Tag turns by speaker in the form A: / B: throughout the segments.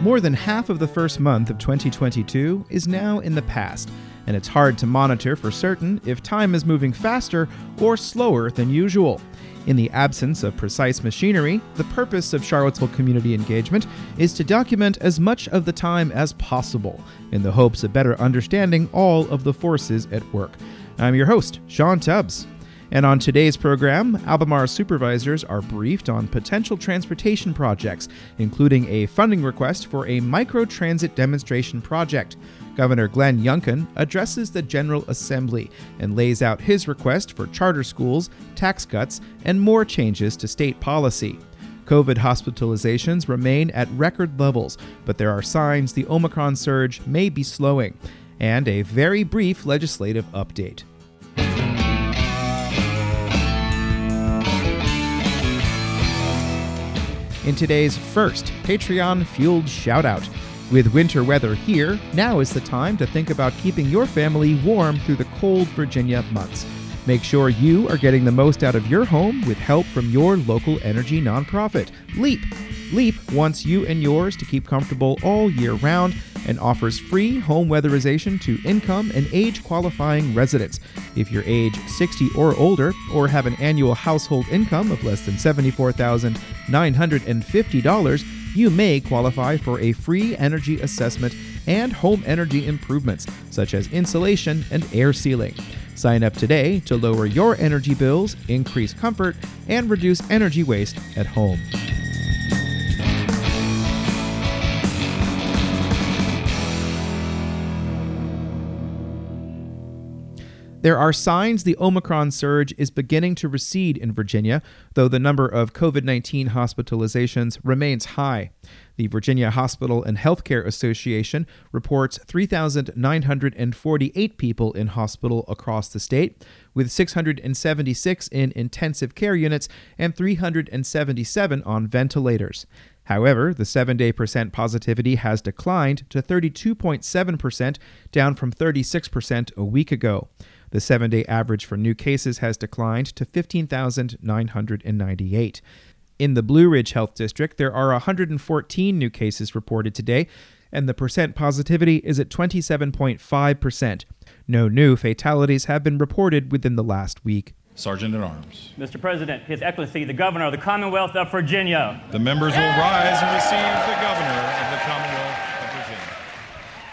A: More than half of the first month of 2022 is now in the past, and it's hard to monitor for certain if time is moving faster or slower than usual. In the absence of precise machinery, the purpose of Charlottesville community engagement is to document as much of the time as possible, in the hopes of better understanding all of the forces at work. I'm your host, Sean Tubbs. And on today's program, Albemarle supervisors are briefed on potential transportation projects, including a funding request for a microtransit demonstration project. Governor Glenn Youngkin addresses the General Assembly and lays out his request for charter schools, tax cuts, and more changes to state policy. COVID hospitalizations remain at record levels, but there are signs the Omicron surge may be slowing. And a very brief legislative update. In today's first Patreon fueled shoutout, with winter weather here, now is the time to think about keeping your family warm through the cold Virginia months. Make sure you are getting the most out of your home with help from your local energy nonprofit, LEAP. LEAP wants you and yours to keep comfortable all year round and offers free home weatherization to income and age qualifying residents. If you're age 60 or older or have an annual household income of less than $74,950, you may qualify for a free energy assessment and home energy improvements, such as insulation and air sealing. Sign up today to lower your energy bills, increase comfort, and reduce energy waste at home. There are signs the Omicron surge is beginning to recede in Virginia, though the number of COVID 19 hospitalizations remains high. The Virginia Hospital and Healthcare Association reports 3,948 people in hospital across the state, with 676 in intensive care units and 377 on ventilators. However, the seven day percent positivity has declined to 32.7%, down from 36% a week ago. The seven day average for new cases has declined to 15,998. In the Blue Ridge Health District, there are 114 new cases reported today, and the percent positivity is at 27.5%. No new fatalities have been reported within the last week.
B: Sergeant at Arms.
C: Mr. President, His Excellency, the Governor of the Commonwealth of Virginia.
B: The members will rise and receive the Governor of the Commonwealth of Virginia.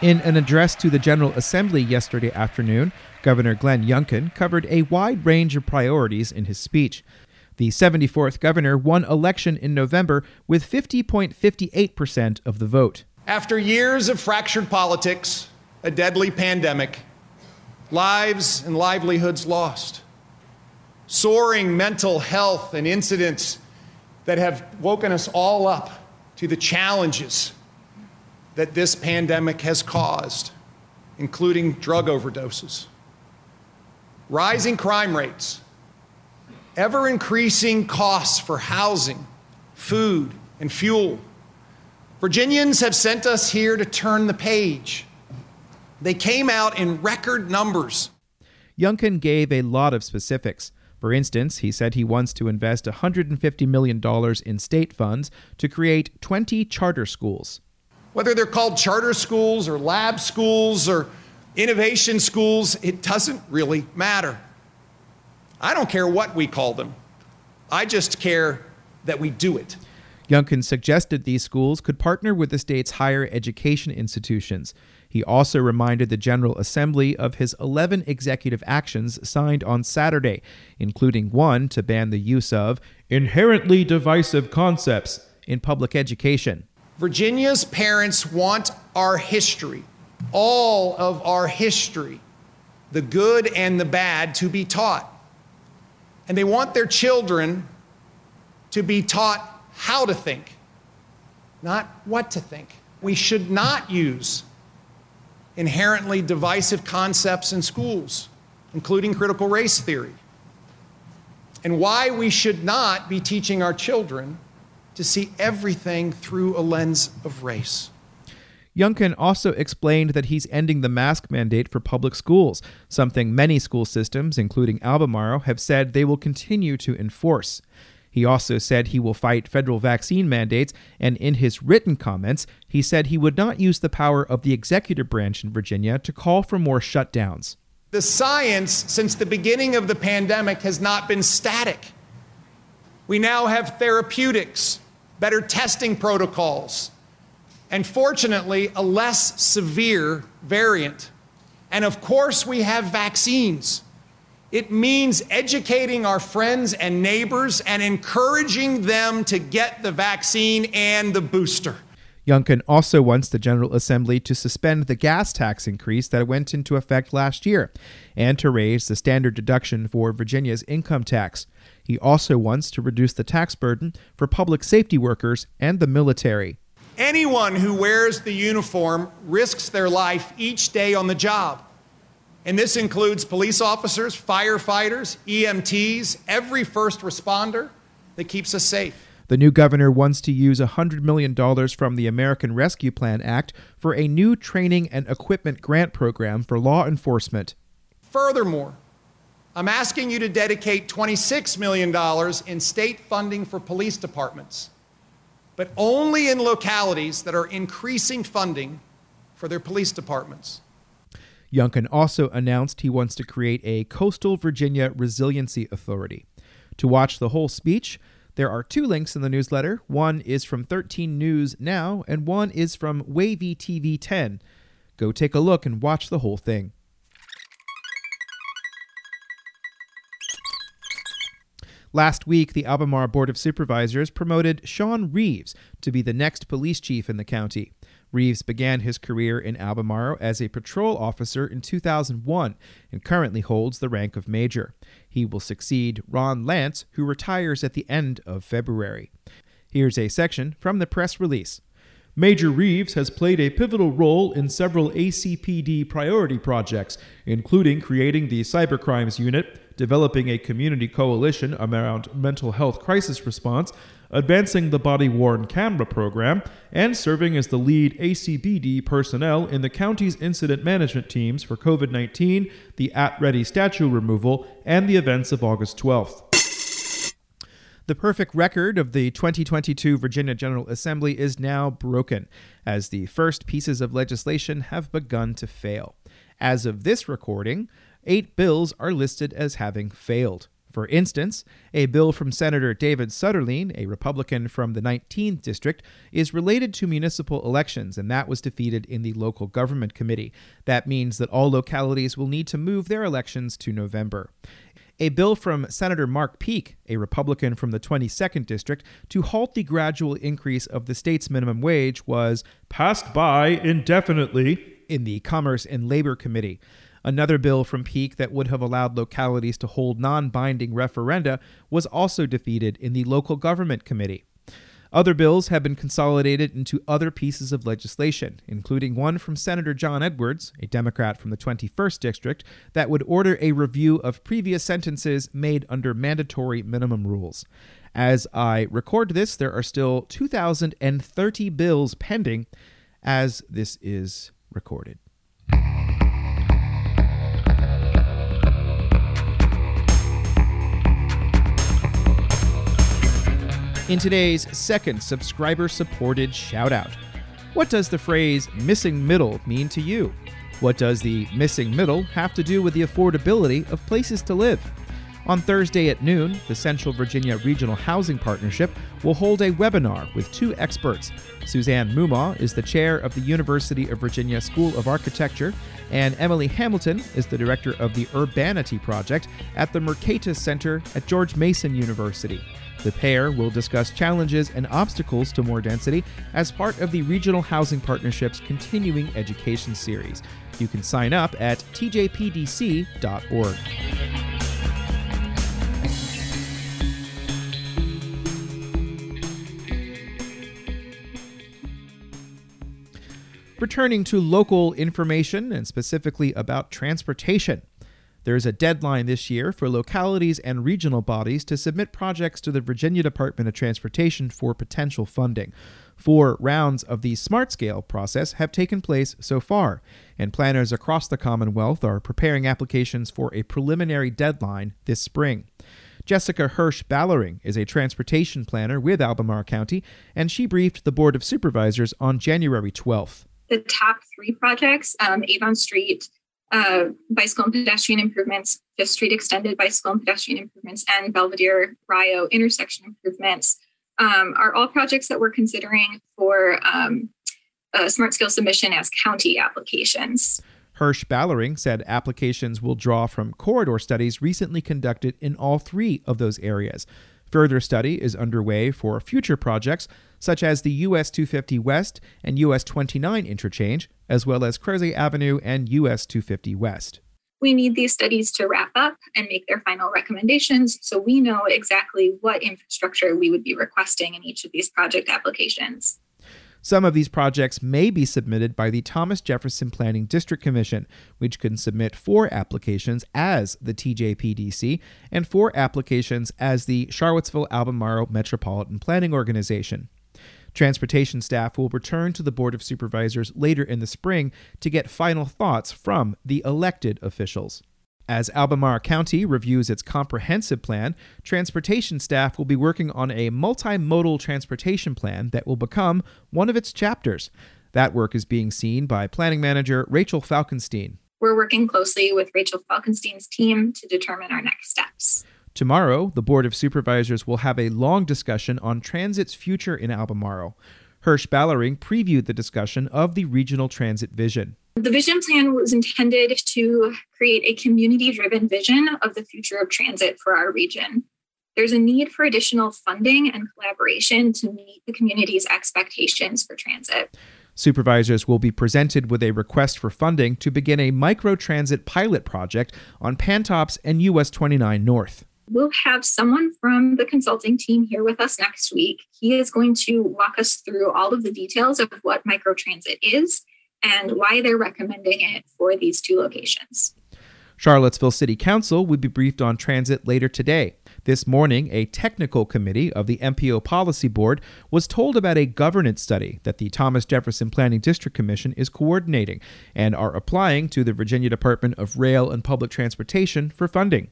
A: In an address to the General Assembly yesterday afternoon, Governor Glenn Youngkin covered a wide range of priorities in his speech. The 74th governor won election in November with 50.58% of the vote.
D: After years of fractured politics, a deadly pandemic, lives and livelihoods lost, soaring mental health and incidents that have woken us all up to the challenges that this pandemic has caused, including drug overdoses rising crime rates, ever increasing costs for housing, food, and fuel. Virginians have sent us here to turn the page. They came out in record numbers.
A: Youngkin gave a lot of specifics. For instance, he said he wants to invest $150 million in state funds to create 20 charter schools.
D: Whether they're called charter schools or lab schools or innovation schools, it doesn't really matter. I don't care what we call them. I just care that we do it.
A: Youngkin suggested these schools could partner with the state's higher education institutions. He also reminded the General Assembly of his 11 executive actions signed on Saturday, including one to ban the use of inherently divisive concepts in public education.
D: Virginia's parents want our history all of our history, the good and the bad, to be taught. And they want their children to be taught how to think, not what to think. We should not use inherently divisive concepts in schools, including critical race theory, and why we should not be teaching our children to see everything through a lens of race.
A: Youngkin also explained that he's ending the mask mandate for public schools, something many school systems, including Albemarle, have said they will continue to enforce. He also said he will fight federal vaccine mandates, and in his written comments, he said he would not use the power of the executive branch in Virginia to call for more shutdowns.
D: The science since the beginning of the pandemic has not been static. We now have therapeutics, better testing protocols, and fortunately, a less severe variant. And of course, we have vaccines. It means educating our friends and neighbors and encouraging them to get the vaccine and the booster.
A: Youngkin also wants the General Assembly to suspend the gas tax increase that went into effect last year and to raise the standard deduction for Virginia's income tax. He also wants to reduce the tax burden for public safety workers and the military.
D: Anyone who wears the uniform risks their life each day on the job. And this includes police officers, firefighters, EMTs, every first responder that keeps us safe.
A: The new governor wants to use $100 million from the American Rescue Plan Act for a new training and equipment grant program for law enforcement.
D: Furthermore, I'm asking you to dedicate $26 million in state funding for police departments, but only in localities that are increasing funding for their police departments.
A: Youngkin also announced he wants to create a Coastal Virginia Resiliency Authority. To watch the whole speech, there are two links in the newsletter. One is from 13 News Now, and one is from Wavy TV 10. Go take a look and watch the whole thing. Last week, the Albemarle Board of Supervisors promoted Sean Reeves to be the next police chief in the county. Reeves began his career in Albemarle as a patrol officer in 2001 and currently holds the rank of major. He will succeed Ron Lantz, who retires at the end of February. Here's a section from the press release. Major Reeves has played a pivotal role in several ACPD priority projects, including creating the Cybercrimes Unit, developing a community coalition around mental health crisis response, advancing the body worn camera program, and serving as the lead ACPD personnel in the county's incident management teams for COVID 19, the at ready statue removal, and the events of August 12th. The perfect record of the 2022 Virginia General Assembly is now broken, as the first pieces of legislation have begun to fail. As of this recording, eight bills are listed as having failed. For instance, a bill from Senator David Suetterlein, a Republican from the 19th District, is related to municipal elections, and that was defeated in the local government committee. That means that all localities will need to move their elections to November. A bill from Senator Mark Peake, a Republican from the 22nd District, to halt the gradual increase of the state's minimum wage was passed by indefinitely in the Commerce and Labor Committee. Another bill from Peake that would have allowed localities to hold non binding referenda was also defeated in the Local Government Committee. Other bills have been consolidated into other pieces of legislation, including one from Senator John Edwards, a Democrat from the 21st District, that would order a review of previous sentences made under mandatory minimum rules. As I record this, there are still 2,030 bills pending as this is recorded. In today's second subscriber supported shoutout, what does the phrase missing middle mean to you? What does the missing middle have to do with the affordability of places to live? On Thursday at noon, the Central Virginia Regional Housing Partnership will hold a webinar with two experts. Suzanne Moomaw is the chair of the University of Virginia School of Architecture, and Emily Hamilton is the director of the Urbanity Project at the Mercatus Center at George Mason University. The pair will discuss challenges and obstacles to more density as part of the Regional Housing Partnership's continuing education series. You can sign up at tjpdc.org. Returning to local information and specifically about transportation. There is a deadline this year for localities and regional bodies to submit projects to the Virginia Department of Transportation for potential funding. Four rounds of the Smart Scale process have taken place so far, and planners across the Commonwealth are preparing applications for a preliminary deadline this spring. Jessica Hersh Ballering is a transportation planner with Albemarle County, and she briefed the Board of Supervisors on January 12th.
E: The top three projects um, Avon Street, uh, bicycle and pedestrian improvements, Fifth Street Extended bicycle and pedestrian improvements, and Belvedere Rio intersection improvements um, are all projects that we're considering for um, Smart Scale submission as county applications.
A: Hersh Ballering said applications will draw from corridor studies recently conducted in all three of those areas. Further study is underway for future projects such as the US 250 West and US 29 interchange, as well as Kersey Avenue and US 250 West.
E: We need these studies to wrap up and make their final recommendations so we know exactly what infrastructure we would be requesting in each of these project applications.
A: Some of these projects may be submitted by the Thomas Jefferson Planning District Commission, which can submit four applications as the TJPDC and four applications as the Charlottesville Albemarle Metropolitan Planning Organization. Transportation staff will return to the Board of Supervisors later in the spring to get final thoughts from the elected officials. As Albemarle County reviews its comprehensive plan, transportation staff will be working on a multimodal transportation plan that will become one of its chapters. That work is being seen by planning manager Rachel Falkenstein.
E: We're working closely with Rachel Falkenstein's team to determine our next steps.
A: Tomorrow, the Board of Supervisors will have a long discussion on transit's future in Albemarle. Hersh Ballering previewed the discussion of the regional transit vision.
E: The vision plan was intended to create a community driven vision of the future of transit for our region. There's a need for additional funding and collaboration to meet the community's expectations for transit.
A: Supervisors will be presented with a request for funding to begin a microtransit pilot project on Pantops and US 29 North.
E: We'll have someone from the consulting team here with us next week. He is going to walk us through all of the details of what microtransit is and why they're recommending it for these two locations.
A: Charlottesville City Council will be briefed on transit later today. This morning, a technical committee of the MPO Policy Board was told about a governance study that the Thomas Jefferson Planning District Commission is coordinating and are applying to the Virginia Department of Rail and Public Transportation for funding.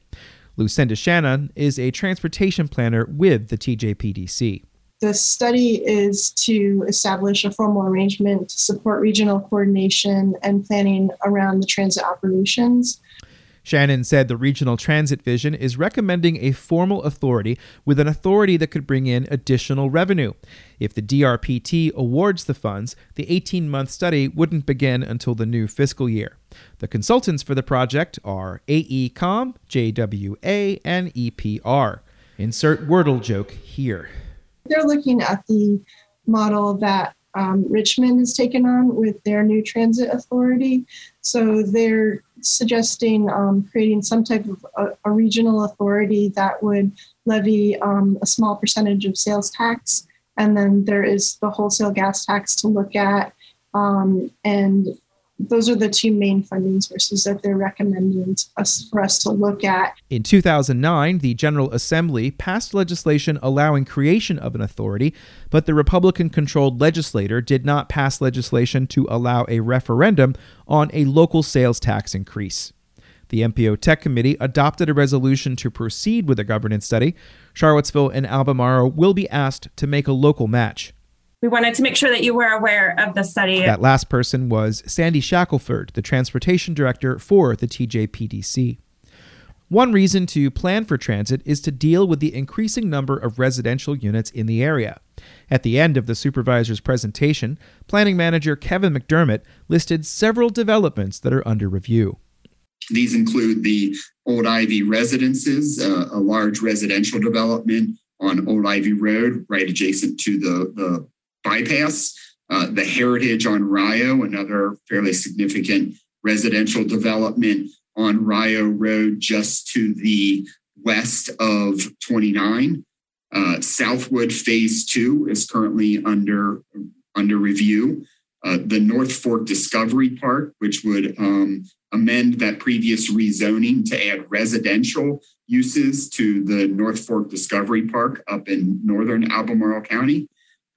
A: Lucinda Shannon is a transportation planner with the TJPDC.
F: The study is to establish a formal arrangement to support regional coordination and planning around the transit operations.
A: Shannon said the Regional Transit Vision is recommending a formal authority with an authority that could bring in additional revenue. If the DRPT awards the funds, the 18 month study wouldn't begin until the new fiscal year. The consultants for the project are AECOM, JWA, and EPR. Insert Wordle joke here.
F: They're looking at the model that um, Richmond has taken on with their new transit authority. So they're suggesting um, creating some type of a, a, regional authority that would levy um, a small percentage of sales tax. And then there is the wholesale gas tax to look at. Um, and those are the two main funding sources that they're recommending us, for us to look at.
A: In 2009, the General Assembly passed legislation allowing creation of an authority, but the Republican controlled legislature did not pass legislation to allow a referendum on a local sales tax increase. The MPO Tech Committee adopted a resolution to proceed with a governance study. Charlottesville and Albemarle will be asked to make a local match
G: we wanted to make sure that you were aware of the study.
A: That last person was Sandy Shackelford, the transportation director for the TJPDC. One reason to plan for transit is to deal with the increasing number of residential units in the area. At the end of the supervisor's presentation, planning manager Kevin McDermott listed several developments that are under review.
H: These include the Old Ivy Residences, uh, a large residential development on Old Ivy Road, right adjacent to the, the bypass. Uh, the Heritage on Rio, another fairly significant residential development on Rio Road, just to the west of 29. Uh, Southwood Phase Two is currently under under review. Uh, the North Fork Discovery Park, which would um, amend that previous rezoning to add residential uses to the North Fork Discovery Park up in northern Albemarle County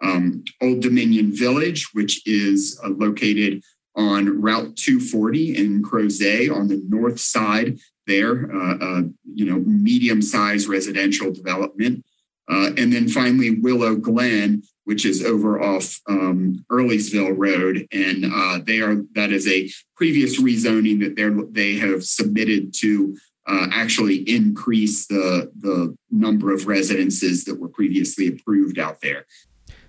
H: um, Old Dominion Village, which is uh, located on Route 240 in Crozet on the north side there, uh, uh, you know, medium-sized residential development. Uh, and then finally, Willow Glen, which is over off um, Earlysville Road, and uh, they are that is a previous rezoning that they they have submitted to uh, actually increase the the number of residences that were previously approved out there.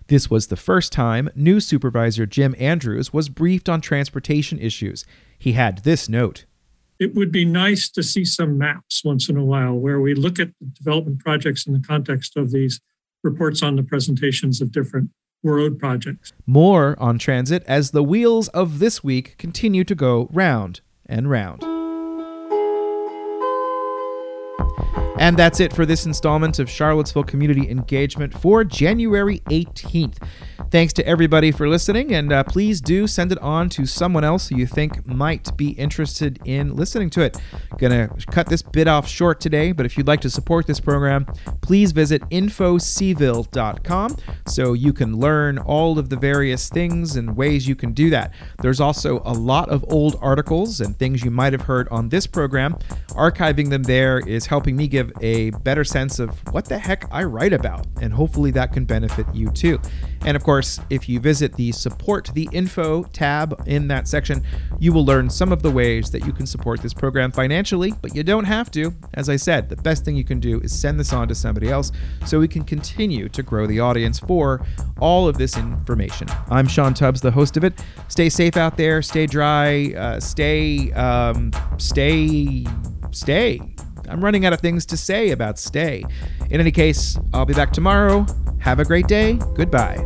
A: This was the first time new supervisor Jim Andrews was briefed on transportation issues. He had this note.
I: It would be nice to see some maps once in a while where we look at development projects in the context of these reports on the presentations of different road projects.
A: More on transit as the wheels of this week continue to go round and round. And that's it for this installment of Charlottesville Community Engagement for January 18th. Thanks to everybody for listening, and uh, please do send it on to someone else who you think might be interested in listening to it. Gonna cut this bit off short today, but if you'd like to support this program, please visit infocville.com so you can learn all of the various things and ways you can do that. There's also a lot of old articles and things you might have heard on this program. Archiving them there is helping me give a better sense of what the heck I write about, and hopefully that can benefit you too. And of course, if you visit the Support the Info tab in that section, you will learn some of the ways that you can support this program financially, but you don't have to. As I said, the best thing you can do is send this on to somebody else so we can continue to grow the audience for all of this information. I'm Sean Tubbs, the host of it. Stay safe out there, stay dry, uh, stay, um, stay, stay. I'm running out of things to say about stay. In any case, I'll be back tomorrow. Have a great day. Goodbye.